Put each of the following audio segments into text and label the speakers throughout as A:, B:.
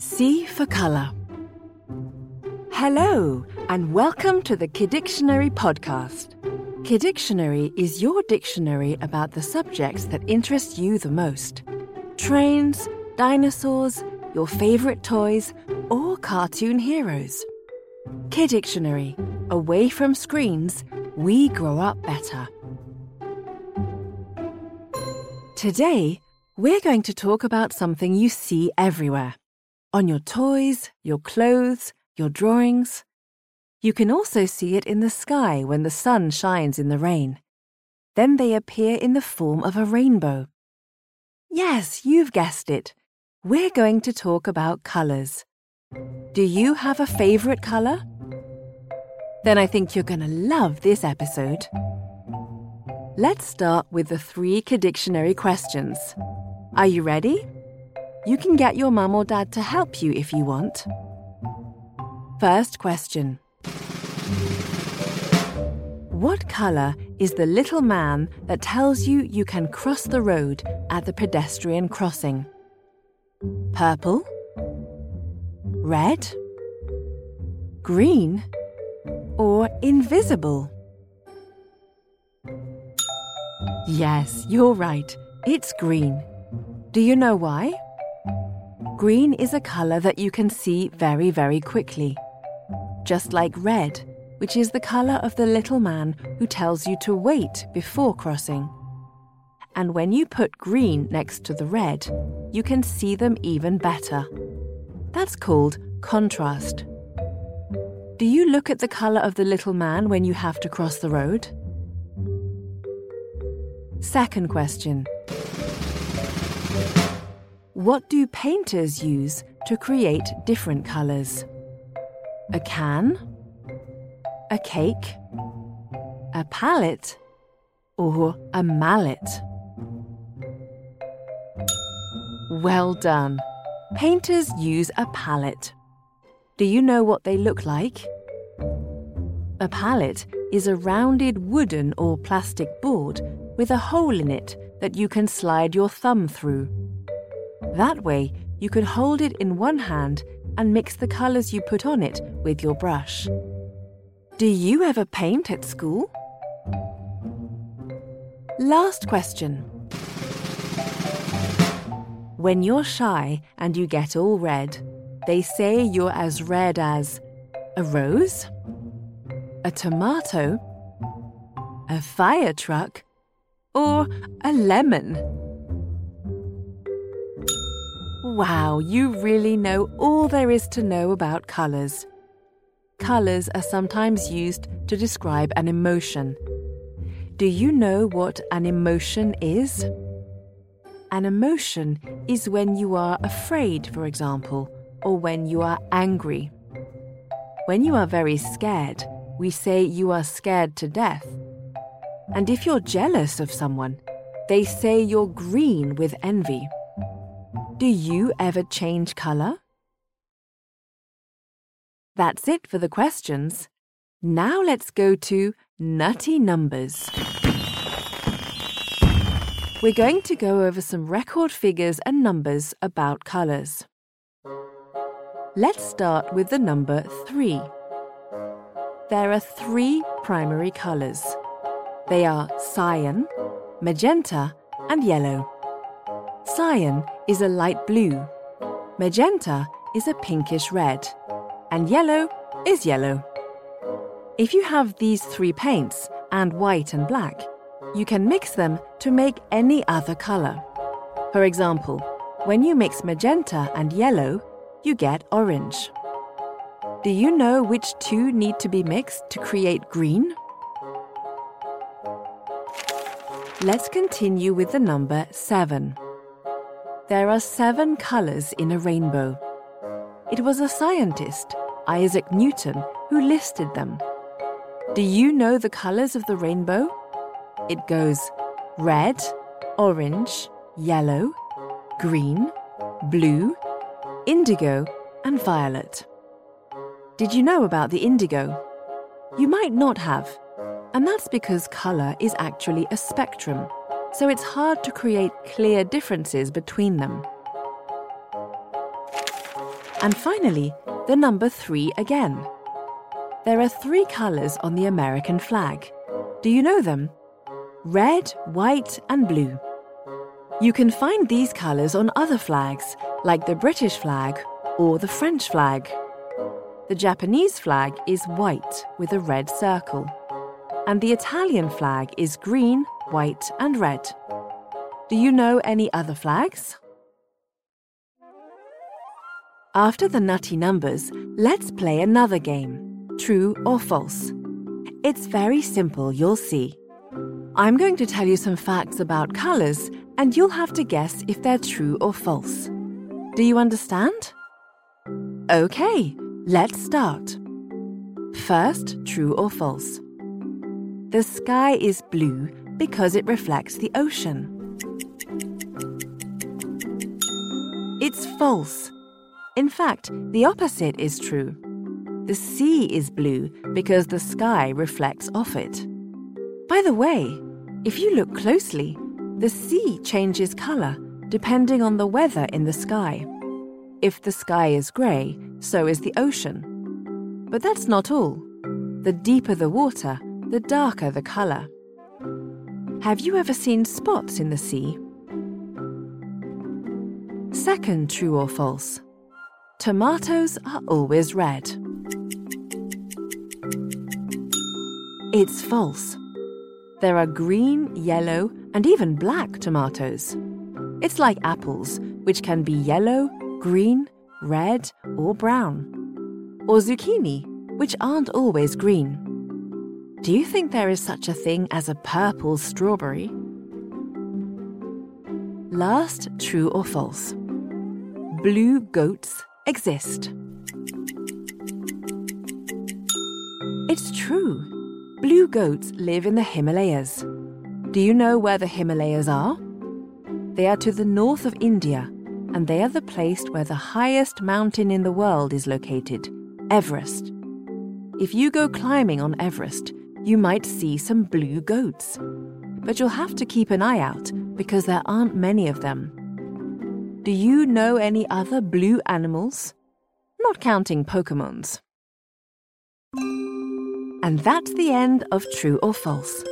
A: C for colour. Hello, and welcome to the Kidictionary podcast. Kidictionary is your dictionary about the subjects that interest you the most trains, dinosaurs, your favourite toys, or cartoon heroes. Kidictionary. Away from screens, we grow up better. Today, we're going to talk about something you see everywhere on your toys, your clothes, your drawings. You can also see it in the sky when the sun shines in the rain. Then they appear in the form of a rainbow. Yes, you've guessed it. We're going to talk about colours. Do you have a favourite colour? Then I think you're going to love this episode. Let's start with the three Kidictionary questions. Are you ready? You can get your mum or dad to help you if you want. First question What colour is the little man that tells you you can cross the road at the pedestrian crossing? Purple? Red? Green? Or invisible? Yes, you're right. It's green. Do you know why? Green is a colour that you can see very, very quickly. Just like red, which is the colour of the little man who tells you to wait before crossing. And when you put green next to the red, you can see them even better. That's called contrast. Do you look at the colour of the little man when you have to cross the road? Second question. What do painters use to create different colours? A can? A cake? A palette? Or a mallet? Well done. Painters use a palette. Do you know what they look like? A palette is a rounded wooden or plastic board with a hole in it that you can slide your thumb through. That way, you can hold it in one hand and mix the colours you put on it with your brush. Do you ever paint at school? Last question. When you're shy and you get all red, they say you're as red as a rose, a tomato, a fire truck, or a lemon. Wow, you really know all there is to know about colours. Colours are sometimes used to describe an emotion. Do you know what an emotion is? An emotion is when you are afraid, for example, or when you are angry. When you are very scared, we say you are scared to death. And if you're jealous of someone, they say you're green with envy. Do you ever change colour? That's it for the questions. Now let's go to nutty numbers. We're going to go over some record figures and numbers about colours. Let's start with the number 3. There are three primary colours. They are cyan, magenta, and yellow. Cyan is a light blue, magenta is a pinkish red, and yellow is yellow. If you have these three paints and white and black, you can mix them to make any other colour. For example, when you mix magenta and yellow, you get orange. Do you know which two need to be mixed to create green? Let's continue with the number 7. There are seven colours in a rainbow. It was a scientist, Isaac Newton, who listed them. Do you know the colours of the rainbow? It goes red, orange, yellow, green, blue, indigo, and violet. Did you know about the indigo? You might not have, and that's because colour is actually a spectrum so it's hard to create clear differences between them. And finally, the number 3 again. There are three colours on the American flag. Do you know them? Red, white, and blue. You can find these colours on other flags, like the British flag or the French flag. The Japanese flag is white with a red circle, and the Italian flag is green, white, and red. Do you know any other flags? After the nutty numbers, let's play another game true or false. It's very simple, you'll see. I'm going to tell you some facts about colours, and you'll have to guess if they're true or false. Do you understand? OK, let's start. First, true or false. The sky is blue because it reflects the ocean. It's false. In fact, the opposite is true. The sea is blue because the sky reflects off it. By the way, if you look closely, the sea changes colour depending on the weather in the sky. If the sky is grey, so is the ocean. But that's not all. The deeper the water, the darker the colour. Have you ever seen spots in the sea? Second, true or false? Tomatoes are always red. It's false. There are green, yellow, and even black tomatoes. It's like apples, which can be yellow, green, red, or brown. Or zucchini, which aren't always green. Do you think there is such a thing as a purple strawberry? Last, true or false? Blue goats exist. It's true. Blue goats live in the Himalayas. Do you know where the Himalayas are? They are to the north of India, and they are the place where the highest mountain in the world is located, Everest. If you go climbing on Everest, you might see some blue goats. But you'll have to keep an eye out because there aren't many of them. Do you know any other blue animals? Not counting Pokemons. And that's the end of True or False.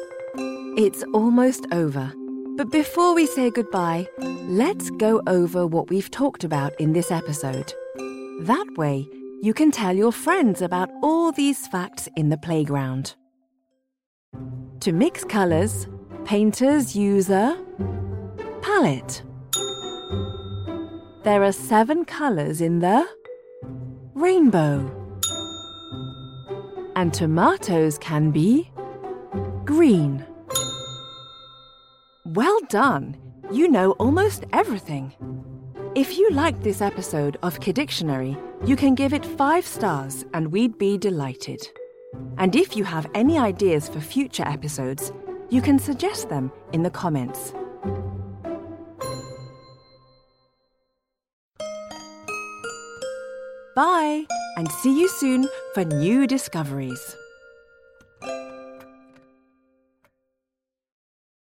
A: It's almost over. But before we say goodbye, let's go over what we've talked about in this episode. That way, you can tell your friends about all these facts in the playground. To mix colours, painters use a palette. There are seven colours in the rainbow and tomatoes can be green. Well done! You know almost everything. If you liked this episode of Kidictionary, you can give it five stars and we'd be delighted. And if you have any ideas for future episodes, you can suggest them in the comments. Bye, and see you soon for new discoveries.